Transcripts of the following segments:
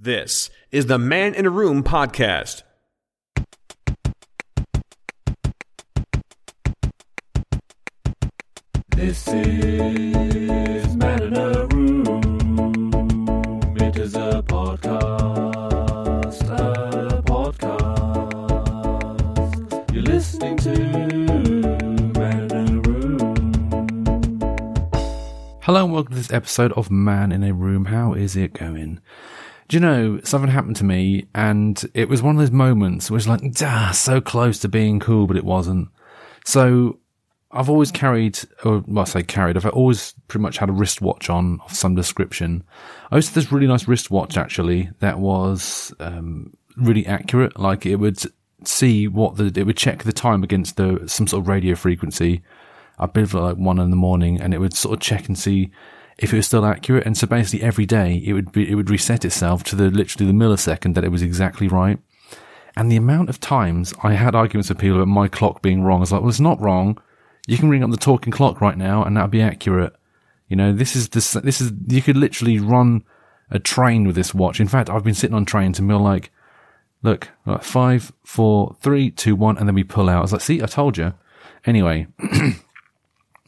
This is the Man in a Room podcast. This is Man in a Room. It is a podcast. A podcast. You're listening to Man in a Room. Hello and welcome to this episode of Man in a Room. How is it going? Do you know, something happened to me and it was one of those moments where it's like, ah, so close to being cool, but it wasn't. So I've always carried, or well, I say carried, I've always pretty much had a wristwatch on of some description. I used to this really nice wristwatch actually that was, um, really accurate. Like it would see what the, it would check the time against the, some sort of radio frequency. I'd be like one in the morning and it would sort of check and see if it was still accurate. And so basically every day it would be, it would reset itself to the literally the millisecond that it was exactly right. And the amount of times I had arguments with people about my clock being wrong, I was like, well, it's not wrong. You can ring up the talking clock right now and that'll be accurate. You know, this is this, this is, you could literally run a train with this watch. In fact, I've been sitting on trains and be like, look, like five, four, three, two, one, and then we pull out. I was like, see, I told you. Anyway,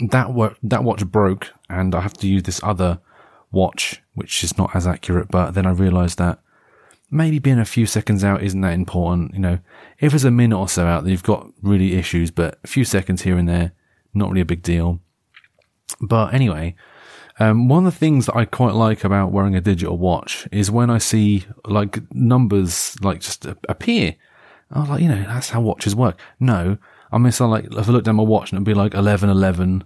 that wa- that watch broke and I have to use this other watch, which is not as accurate. But then I realized that maybe being a few seconds out isn't that important. You know, if it's a minute or so out, then you've got really issues, but a few seconds here and there, not really a big deal. But anyway, um, one of the things that I quite like about wearing a digital watch is when I see like numbers like just appear. I was like, you know, that's how watches work. No, I mean, so like if I look down my watch and it'd be like eleven eleven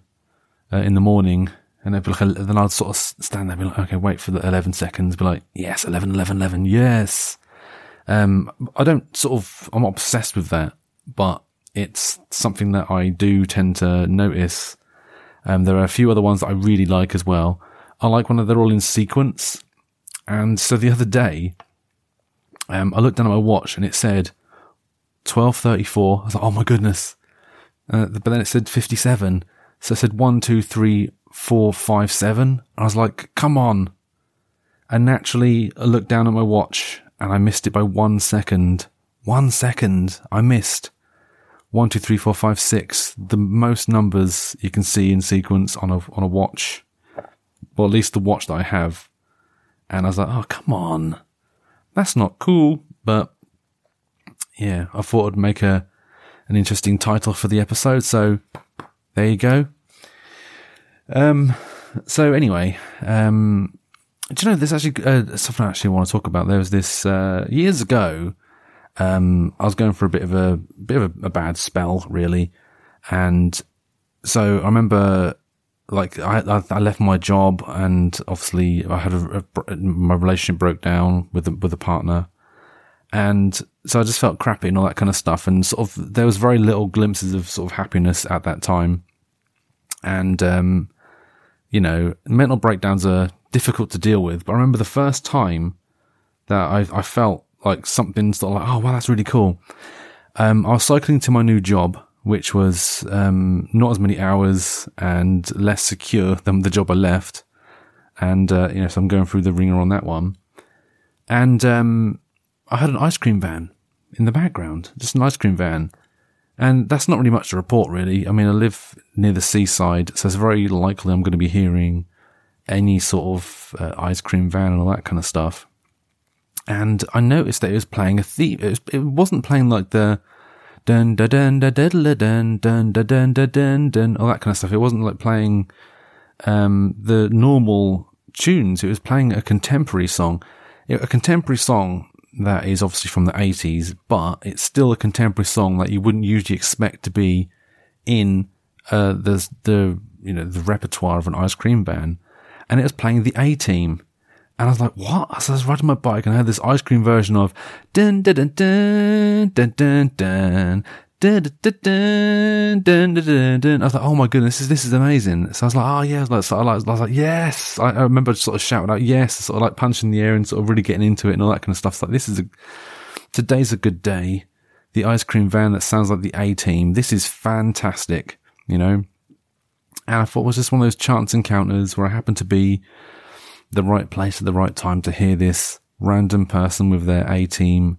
uh, in the morning, and be like, then I'd sort of stand there and be like, okay, wait for the eleven seconds, be like, yes, 11, 11, 11, yes. Um, I don't sort of, I'm obsessed with that, but it's something that I do tend to notice. Um, there are a few other ones that I really like as well. I like when they're all in sequence. And so the other day, um, I looked down at my watch and it said 1234. I was like, oh my goodness. Uh, but then it said 57. So it said one, two, three, four, five, seven. I was like, come on. And naturally, I looked down at my watch and I missed it by one second. One second. I missed one, two, three, four, five, six. The most numbers you can see in sequence on a, on a watch. Well, at least the watch that I have. And I was like, oh, come on. That's not cool. But yeah, I thought I'd make a, an interesting title for the episode. So there you go. Um, so anyway, um, do you know, there's actually uh, something I actually want to talk about. There was this, uh, years ago, um, I was going for a bit of a, bit of a, a bad spell, really. And so I remember, like, I, I, left my job and obviously I had a, a, my relationship broke down with, the, with a partner. And so I just felt crappy and all that kind of stuff. And sort of, there was very little glimpses of sort of happiness at that time. And, um, you know, mental breakdowns are difficult to deal with. But I remember the first time that I, I felt like something sort of like, oh, wow, that's really cool. Um, I was cycling to my new job, which was, um, not as many hours and less secure than the job I left. And, uh, you know, so I'm going through the ringer on that one. And, um, I had an ice cream van in the background, just an ice cream van. And that's not really much to report, really. I mean, I live near the seaside, so it's very likely I'm going to be hearing any sort of uh, ice cream van and all that kind of stuff. And I noticed that it was playing a theme. It, was, it wasn't playing like the dun da dun da dun dun dun da dun da dun dun all that kind of stuff. It wasn't like playing um, the normal tunes. It was playing a contemporary song. A contemporary song that is obviously from the 80s, but it's still a contemporary song that you wouldn't usually expect to be in uh, the the you know the repertoire of an ice cream van, and it was playing the A Team, and I was like, what? So I was riding my bike and I had this ice cream version of dun dun dun dun dun dun dun. Dun, dun, dun. I was like, oh my goodness, this is, this is amazing. So I was like, oh yeah, I was like, so I, I was like, yes. I, I remember sort of shouting out, yes, sort of like punching the air and sort of really getting into it and all that kind of stuff. It's like, this is a, today's a good day. The ice cream van that sounds like the A team. This is fantastic, you know? And I thought it was just one of those chance encounters where I happened to be the right place at the right time to hear this random person with their A team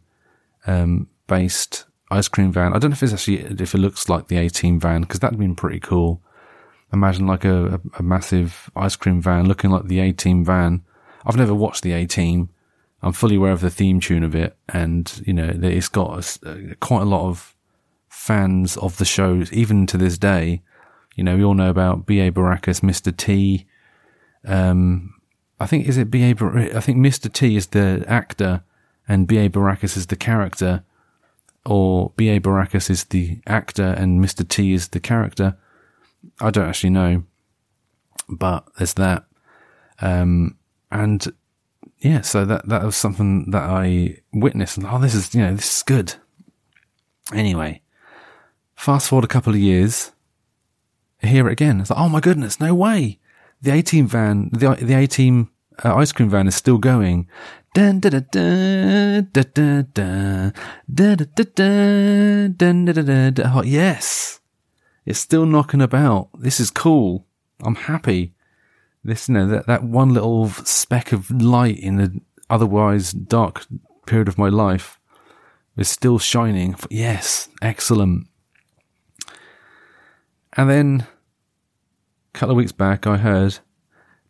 um, based ice cream van. I don't know if it's actually if it looks like the A team van because that'd been pretty cool. Imagine like a, a, a massive ice cream van looking like the A team van. I've never watched the A team. I'm fully aware of the theme tune of it, and you know it's got a uh, quite a lot of fans of the shows, even to this day. You know, we all know about B.A. Baracus, Mr. T. Um, I think, is it B.A. Bar- I think Mr. T is the actor and B.A. Baracus is the character, or B.A. Baracus is the actor and Mr. T is the character. I don't actually know, but there's that. Um, and yeah, so that, that was something that I witnessed and, oh, this is, you know, this is good. Anyway, fast forward a couple of years, I hear it again. It's like, oh my goodness, no way. The A team van, the the A team uh, ice cream van is still going da da da da da da da da da da da da da. Oh, yes, it's still knocking about. This is cool. I'm happy. This, you know, that that one little speck of light in the otherwise dark period of my life is still shining. Yes, excellent. And then a couple of weeks back, I heard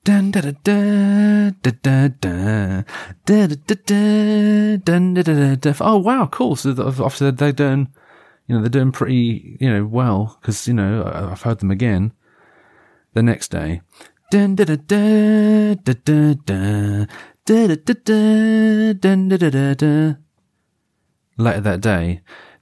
Dun, da, da, da, da, da, da, da, da, da, dun, da, da, da. Oh wow, cool! So obviously they're doing, you know, they're doing pretty, you know, well because you know I've heard them again. The next day, dun, da, da, da, da, da, da, da, da, da, da, da, da, da. Later that day,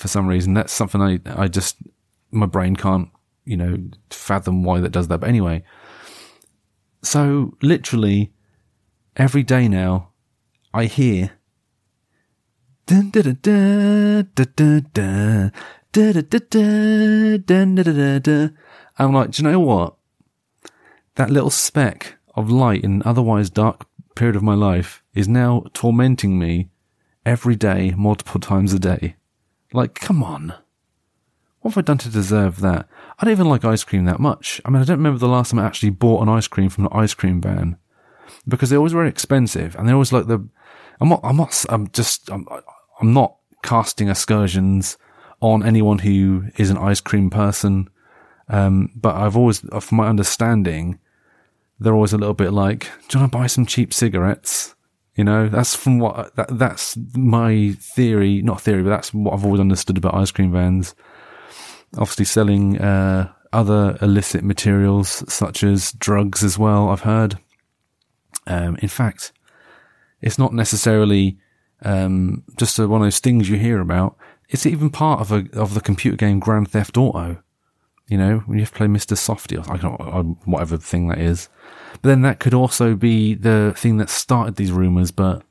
for some reason. That's something I, I just, my brain can't, you know, fathom why that does that. But anyway, so literally every day now I hear. Dun, da, da, da, da, da, da. Da, da, da, da, da, da, da, da. I'm like, do you know what? That little speck of light in an otherwise dark period of my life is now tormenting me every day, multiple times a day. Like, come on. What have I done to deserve that? I don't even like ice cream that much. I mean, I don't remember the last time I actually bought an ice cream from an ice cream van because they're always very expensive and they're always like the, I'm not, I'm not, I'm just, I'm, I'm not casting aspersions on anyone who is an ice cream person. Um, but I've always, from my understanding, they're always a little bit like, do you want to buy some cheap cigarettes? You know, that's from what, that, that's my theory, not theory, but that's what I've always understood about ice cream vans. Obviously selling, uh, other illicit materials such as drugs as well, I've heard. Um, in fact, it's not necessarily, um, just a, one of those things you hear about. It's even part of a, of the computer game Grand Theft Auto. You know, when you have to play Mr. Softy or don't know, whatever thing that is. But then that could also be the thing that started these rumors. But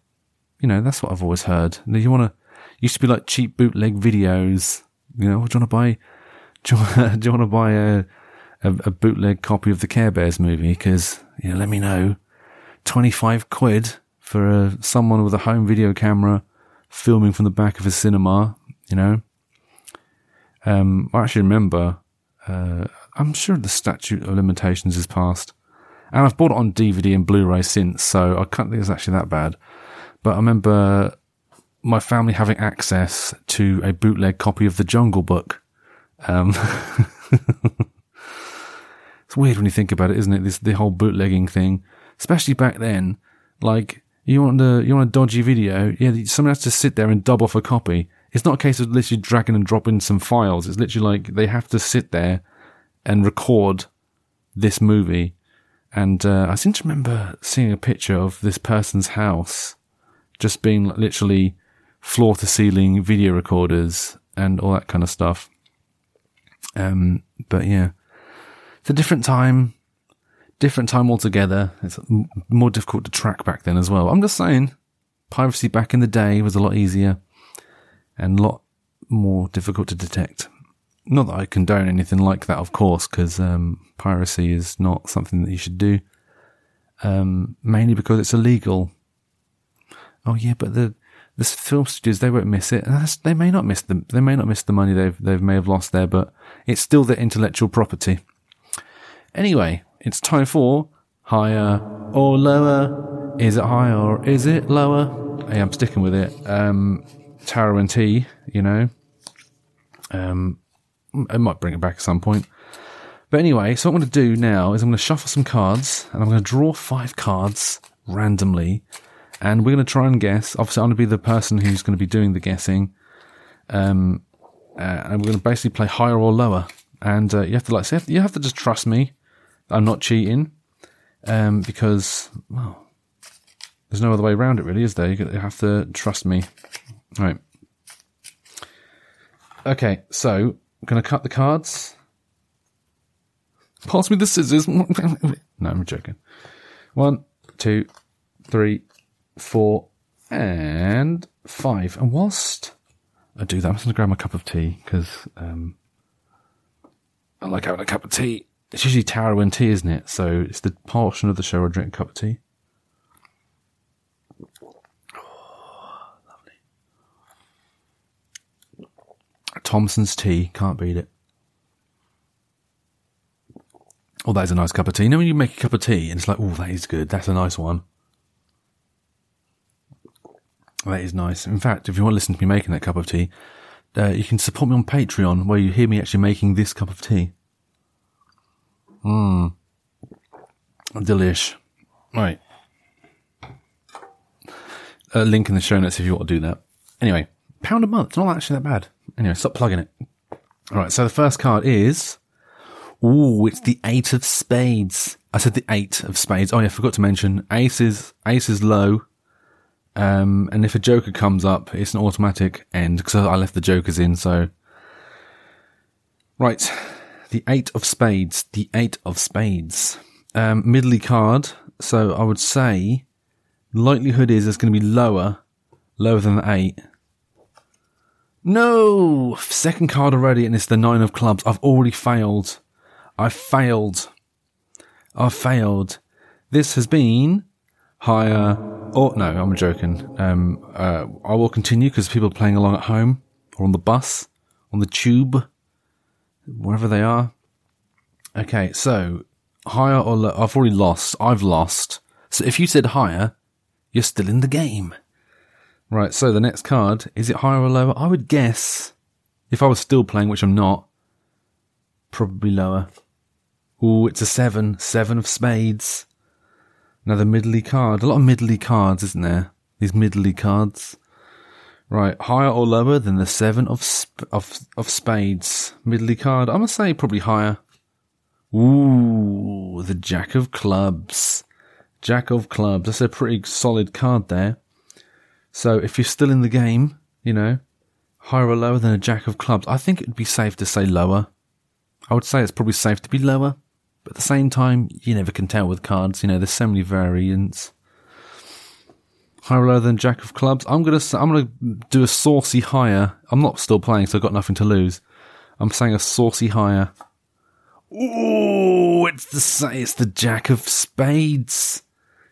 you know, that's what I've always heard. You want to used to be like cheap bootleg videos. You know, do you want to buy? Do you, want, to buy a, a a bootleg copy of the Care Bears movie? Because you know, let me know. Twenty five quid for someone with a home video camera filming from the back of a cinema. You know. Um, I actually remember. Uh, I'm sure the statute of limitations is passed. And I've bought it on DVD and Blu-ray since, so I can't think it's actually that bad. But I remember my family having access to a bootleg copy of the Jungle Book. Um, it's weird when you think about it, isn't it? This the whole bootlegging thing, especially back then. Like you want a you want a dodgy video, yeah, someone has to sit there and dub off a copy. It's not a case of literally dragging and dropping some files. It's literally like they have to sit there and record this movie. And uh, I seem to remember seeing a picture of this person's house just being literally floor to ceiling video recorders and all that kind of stuff. Um, but yeah, it's a different time, different time altogether. It's m- more difficult to track back then as well. I'm just saying, Piracy back in the day was a lot easier and a lot more difficult to detect. Not that I condone anything like that, of course, because um, piracy is not something that you should do. Um, mainly because it's illegal. Oh yeah, but the the film studios they won't miss it. They may not miss the they may not miss the money they've they may have lost there, but it's still their intellectual property. Anyway, it's time for higher or lower. Is it higher or is it lower? Hey, I'm sticking with it. Um, and T, you know. Um, I might bring it back at some point. But anyway, so what I'm going to do now is I'm going to shuffle some cards and I'm going to draw five cards randomly. And we're going to try and guess. Obviously, I'm going to be the person who's going to be doing the guessing. Um, uh, and we're going to basically play higher or lower. And uh, you have to like, say, you have to just trust me. I'm not cheating. Um, because, well, there's no other way around it, really, is there? You have to trust me. All right. Okay, so To cut the cards. Pass me the scissors. no, I'm joking. One, two, three, four, and five. And whilst I do that, I'm just to grab my cup of tea because um, I like having a cup of tea. It's usually Taro and tea, isn't it? So it's the portion of the show I drink a cup of tea. Thompson's tea, can't beat it. Oh, that is a nice cup of tea. You know when you make a cup of tea and it's like, oh, that is good. That's a nice one. That is nice. In fact, if you want to listen to me making that cup of tea, uh, you can support me on Patreon where you hear me actually making this cup of tea. Mmm. Delish. Right. A link in the show notes if you want to do that. Anyway, pound a month. It's not actually that bad. Anyway, stop plugging it. All right. So the first card is, ooh, it's the eight of spades. I said the eight of spades. Oh yeah, I forgot to mention ace is, ace is low. Um, and if a joker comes up, it's an automatic end because I left the jokers in. So, right. The eight of spades. The eight of spades. Um, middly card. So I would say likelihood is it's going to be lower, lower than the eight. No! Second card already, and it's the nine of clubs. I've already failed. I've failed. I've failed. This has been higher. Oh, no, I'm joking. Um, uh, I will continue because people are playing along at home or on the bus, on the tube, wherever they are. Okay, so higher or low? I've already lost. I've lost. So if you said higher, you're still in the game. Right, so the next card, is it higher or lower? I would guess, if I was still playing, which I'm not, probably lower. Ooh, it's a seven. Seven of spades. Another middly card. A lot of middly cards, isn't there? These middly cards. Right, higher or lower than the seven of sp- of of spades. Middly card. I'm gonna say probably higher. Ooh, the jack of clubs. Jack of clubs. That's a pretty solid card there. So if you're still in the game, you know, higher or lower than a jack of clubs, I think it'd be safe to say lower. I would say it's probably safe to be lower, but at the same time, you never can tell with cards. You know, there's so many variants. Higher or lower than jack of clubs. I'm gonna I'm gonna do a saucy higher. I'm not still playing, so I've got nothing to lose. I'm saying a saucy higher. Ooh, it's the it's the jack of spades.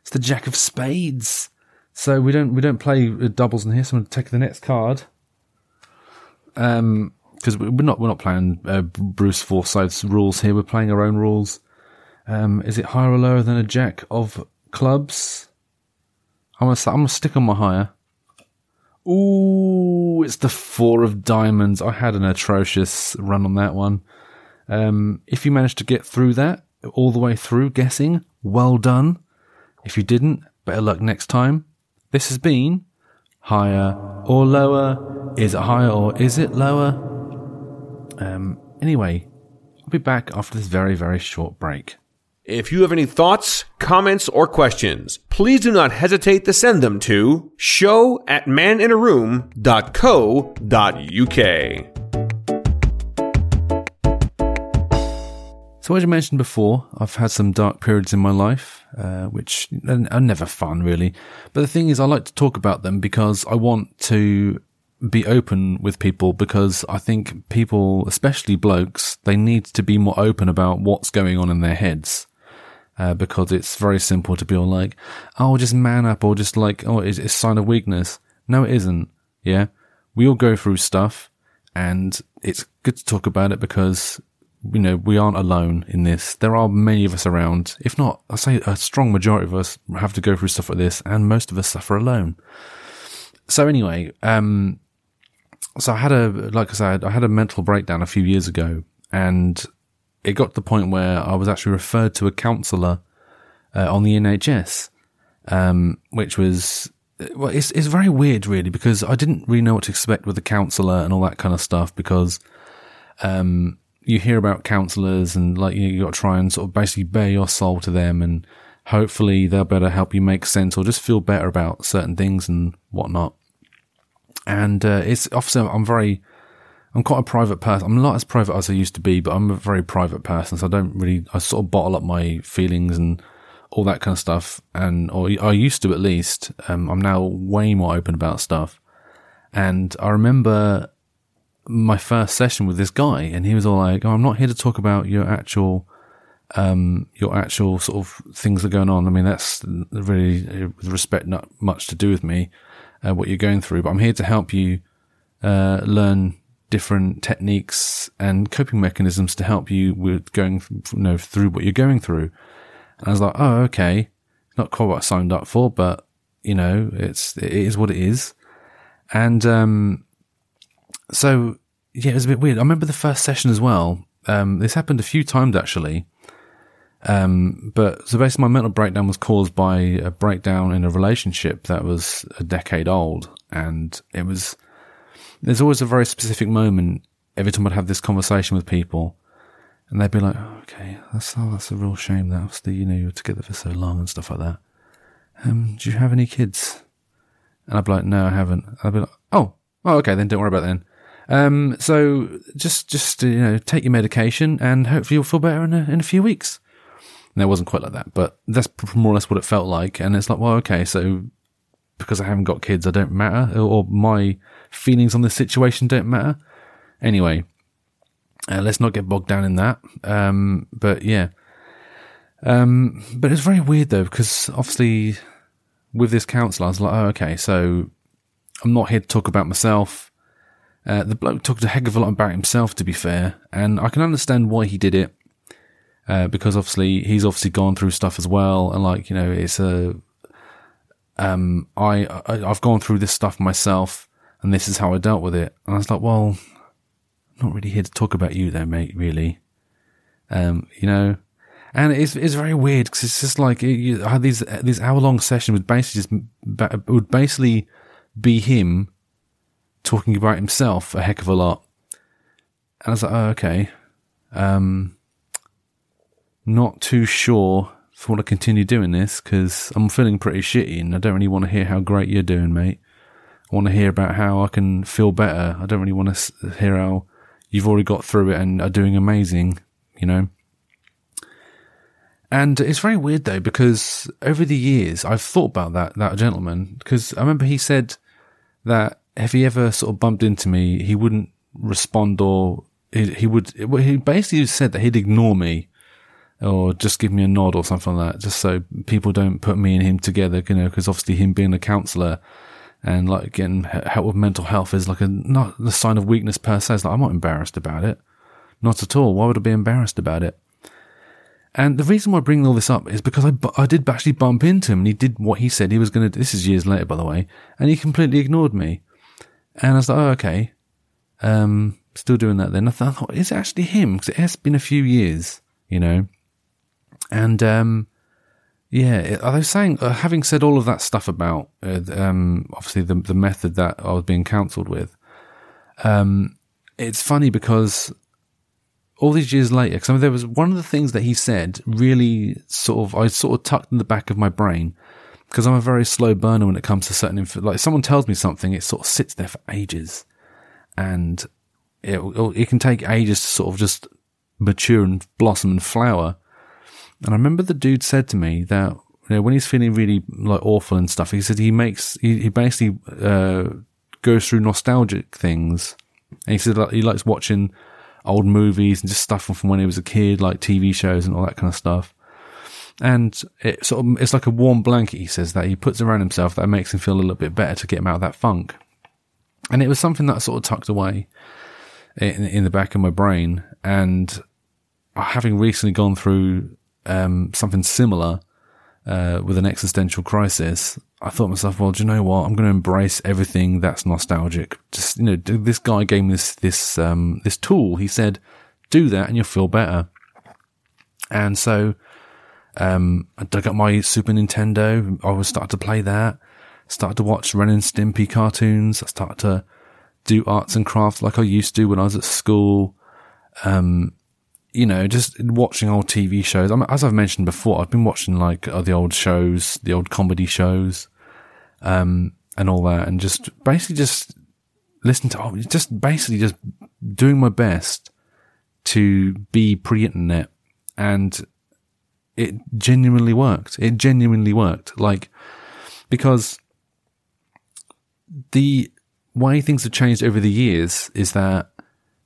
It's the jack of spades. So we don't we don't play doubles in here. So I'm going to take the next card. Um, because we're not we're not playing uh, Bruce Forsyth's rules here. We're playing our own rules. Um, is it higher or lower than a jack of clubs? I'm gonna I'm gonna stick on my higher. Ooh, it's the four of diamonds. I had an atrocious run on that one. Um, if you managed to get through that all the way through guessing, well done. If you didn't, better luck next time. This has been higher or lower. Is it higher or is it lower? Um, anyway, I'll be back after this very, very short break. If you have any thoughts, comments, or questions, please do not hesitate to send them to show at maninaroom.co.uk. So as I mentioned before, I've had some dark periods in my life, uh, which are, never fun really. But the thing is, I like to talk about them because I want to be open with people because I think people, especially blokes, they need to be more open about what's going on in their heads. Uh, because it's very simple to be all like, oh, just man up or just like, oh, it's, it's a sign of weakness. No, it isn't. Yeah. We all go through stuff and it's good to talk about it because, you know, we aren't alone in this. There are many of us around. If not, I say a strong majority of us have to go through stuff like this and most of us suffer alone. So anyway, um, so I had a, like I said, I had a mental breakdown a few years ago and it got to the point where I was actually referred to a counsellor uh, on the NHS, um, which was well, it's it's very weird, really, because I didn't really know what to expect with a counsellor and all that kind of stuff. Because um, you hear about counsellors and like you, you got to try and sort of basically bare your soul to them, and hopefully they'll better help you make sense or just feel better about certain things and whatnot. And uh, it's obviously I'm very I'm quite a private person. I'm not as private as I used to be, but I'm a very private person. So I don't really, I sort of bottle up my feelings and all that kind of stuff. And, or I used to at least. Um, I'm now way more open about stuff. And I remember my first session with this guy and he was all like, oh, I'm not here to talk about your actual, um, your actual sort of things that are going on. I mean, that's really, with respect, not much to do with me, uh, what you're going through, but I'm here to help you, uh, learn different techniques and coping mechanisms to help you with going, you know, through what you're going through. And I was like, oh, okay. Not quite what I signed up for, but you know, it's, it is what it is. And, um, so yeah, it was a bit weird. I remember the first session as well. Um, this happened a few times actually. Um, but so basically my mental breakdown was caused by a breakdown in a relationship that was a decade old. And it was, there's always a very specific moment every time I'd have this conversation with people, and they'd be like, oh, "Okay, that's oh, that's a real shame that you know you were together for so long and stuff like that. Um, do you have any kids?" And I'd be like, "No, I haven't." I'd be like, "Oh, oh, okay, then don't worry about it then." Um, so just just you know take your medication and hopefully you'll feel better in a, in a few weeks. And it wasn't quite like that, but that's more or less what it felt like. And it's like, well, okay, so because I haven't got kids, I don't matter, or my feelings on the situation don't matter. Anyway, uh, let's not get bogged down in that. Um, but yeah. Um, but it's very weird though, because obviously with this counsellor, I was like, oh, okay, so I'm not here to talk about myself. Uh, the bloke talked a heck of a lot about himself, to be fair, and I can understand why he did it. Uh, because obviously he's obviously gone through stuff as well, and like you know, it's a um, I, I I've gone through this stuff myself, and this is how I dealt with it. And I was like, well, I'm not really here to talk about you, though, mate. Really, um, you know. And it's it's very weird because it's just like you, I had these these hour long session would basically just would basically be him talking about himself a heck of a lot. And I was like, oh, okay. Um, not too sure if I want to continue doing this because I'm feeling pretty shitty and I don't really want to hear how great you're doing, mate. I want to hear about how I can feel better. I don't really want to hear how you've already got through it and are doing amazing, you know? And it's very weird though, because over the years, I've thought about that, that gentleman, because I remember he said that if he ever sort of bumped into me, he wouldn't respond or he, he would, he basically said that he'd ignore me or just give me a nod or something like that, just so people don't put me and him together, you know, because obviously him being a counsellor and like getting help with mental health is like a not the sign of weakness per se. It's like I'm not embarrassed about it, not at all. Why would I be embarrassed about it? And the reason why I bring all this up is because I, I did actually bump into him and he did what he said he was going to do. This is years later, by the way, and he completely ignored me. And I was like, oh, okay. Um, still doing that then. I thought, I thought it's actually him because it has been a few years, you know. And um, yeah, I was saying, uh, having said all of that stuff about uh, um, obviously the the method that I was being counselled with, um, it's funny because all these years later, because I mean, there was one of the things that he said really sort of I sort of tucked in the back of my brain because I'm a very slow burner when it comes to certain info. Like someone tells me something, it sort of sits there for ages, and it it can take ages to sort of just mature and blossom and flower. And I remember the dude said to me that you know when he's feeling really like awful and stuff, he said he makes he, he basically uh, goes through nostalgic things. And he said he likes watching old movies and just stuff from when he was a kid, like TV shows and all that kind of stuff. And it sort of it's like a warm blanket. He says that he puts around himself that makes him feel a little bit better to get him out of that funk. And it was something that sort of tucked away in, in the back of my brain. And having recently gone through um, something similar uh, with an existential crisis, I thought to myself, well, do you know what? I'm going to embrace everything that's nostalgic. Just you know, this guy gave me this this um, this tool. He said, do that and you'll feel better. And so um, I dug up my Super Nintendo. I was starting to play that. Started to watch Ren and Stimpy cartoons. I started to do arts and crafts like I used to when I was at school. Um, you know, just watching old TV shows. I mean, as I've mentioned before, I've been watching like uh, the old shows, the old comedy shows, um, and all that, and just basically just listen to, oh, just basically just doing my best to be pre-internet, and it genuinely worked. It genuinely worked. Like, because the way things have changed over the years is that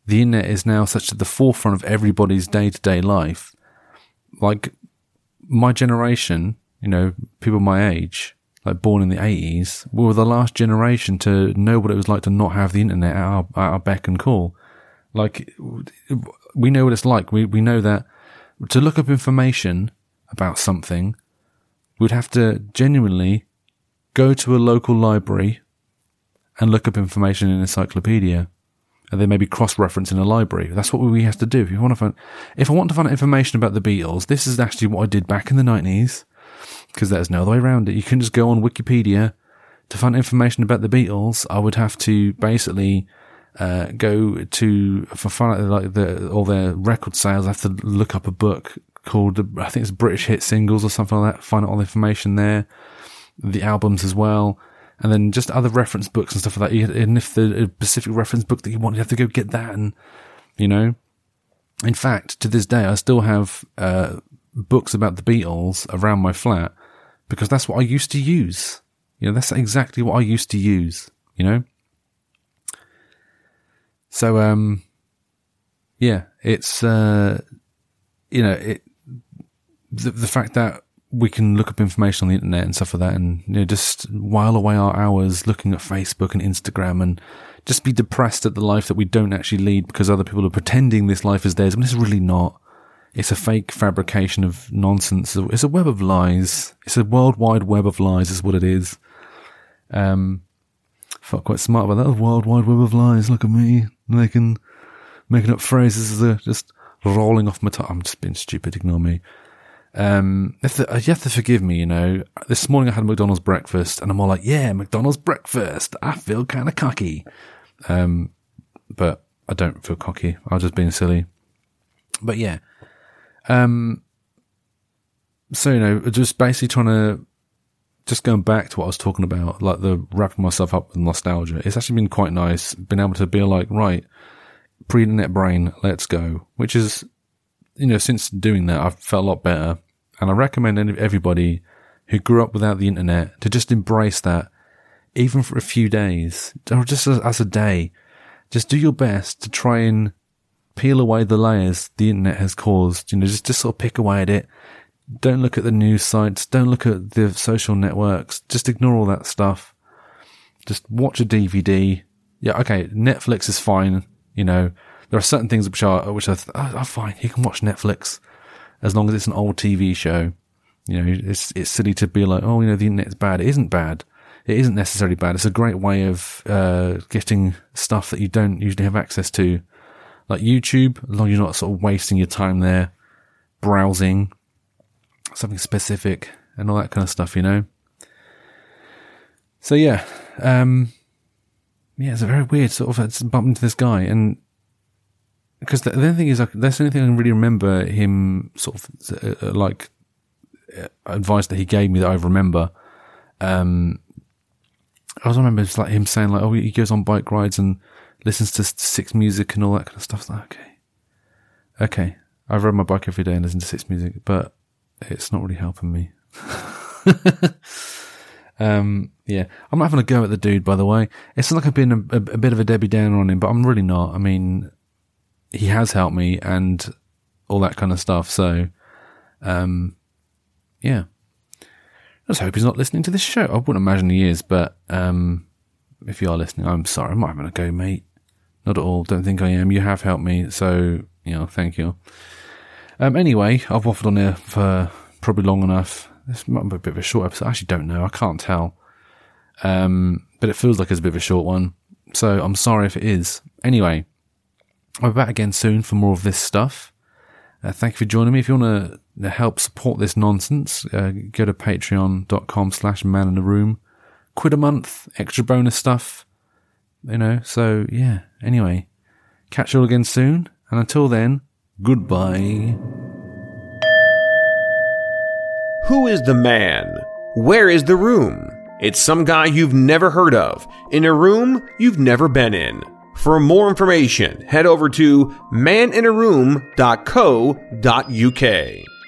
the internet is now such at the forefront of everybody's day to day life. Like my generation, you know, people my age, like born in the 80s, we were the last generation to know what it was like to not have the internet at our, at our beck and call. Like, we know what it's like. We, we know that to look up information about something, we'd have to genuinely go to a local library and look up information in an encyclopedia and then maybe cross-reference in a library. That's what we have to do. If you want to find, if I want to find out information about the Beatles, this is actually what I did back in the nineties, because there's no other way around it. You can just go on Wikipedia to find information about the Beatles. I would have to basically uh, go to for find out like the all their record sales. I have to look up a book called I think it's British Hit Singles or something like that. Find all the information there, the albums as well and then just other reference books and stuff like that. And if the specific reference book that you want, you have to go get that. And, you know, in fact, to this day, I still have, uh, books about the Beatles around my flat because that's what I used to use. You know, that's exactly what I used to use, you know? So, um, yeah, it's, uh, you know, it, the, the fact that we can look up information on the internet and stuff like that and you know, just while away our hours looking at Facebook and Instagram and just be depressed at the life that we don't actually lead because other people are pretending this life is theirs when it's really not. It's a fake fabrication of nonsense. It's a web of lies. It's a worldwide web of lies is what it is. Um, felt quite smart about that. A worldwide web of lies. Look at me making, making up phrases as they're just rolling off my tongue. I'm just being stupid. Ignore me. Um, if the, you have to forgive me, you know. This morning I had McDonald's breakfast, and I'm all like, "Yeah, McDonald's breakfast." I feel kind of cocky, um, but I don't feel cocky. I was just being silly. But yeah, um, so you know, just basically trying to just going back to what I was talking about, like the wrapping myself up with nostalgia. It's actually been quite nice, being able to be like, right, pre-internet brain, let's go. Which is you know, since doing that, I've felt a lot better. And I recommend everybody who grew up without the internet to just embrace that, even for a few days, or just as, as a day. Just do your best to try and peel away the layers the internet has caused. You know, just, just sort of pick away at it. Don't look at the news sites. Don't look at the social networks. Just ignore all that stuff. Just watch a DVD. Yeah, okay, Netflix is fine. You know, there are certain things which are which are, are fine. You can watch Netflix as long as it's an old TV show. You know, it's it's silly to be like, oh, you know, the internet's bad. It isn't bad. It isn't necessarily bad. It's a great way of uh, getting stuff that you don't usually have access to, like YouTube. As long as you're not sort of wasting your time there browsing something specific and all that kind of stuff. You know. So yeah, um, yeah, it's a very weird sort of it's into this guy, and because the, the only thing is, like, that's the only thing I can really remember him sort of uh, uh, like uh, advice that he gave me that I remember. Um, I was remember it's like him saying like, oh, he goes on bike rides and listens to six music and all that kind of stuff. Like, okay. Okay, I ride my bike every day and listen to six music, but it's not really helping me. um, yeah, I'm not having a go at the dude. By the way, it's not like I've been a, a, a bit of a Debbie Downer on him, but I'm really not. I mean, he has helped me and all that kind of stuff. So, um, yeah. Let's hope he's not listening to this show. I wouldn't imagine he is, but um, if you are listening, I'm sorry. I'm not having a go, mate. Not at all. Don't think I am. You have helped me, so you know, thank you. Um, anyway, I've waffled on here for probably long enough. This might be a bit of a short episode. I actually don't know. I can't tell. Um, but it feels like it's a bit of a short one. So I'm sorry if it is. Anyway, I'll be back again soon for more of this stuff. Uh, thank you for joining me. If you want to help support this nonsense, uh, go to patreon.com slash man in the room. Quid a month, extra bonus stuff. You know, so yeah. Anyway, catch you all again soon. And until then, goodbye. Who is the man? Where is the room? It's some guy you've never heard of, in a room you've never been in. For more information, head over to maninaroom.co.uk.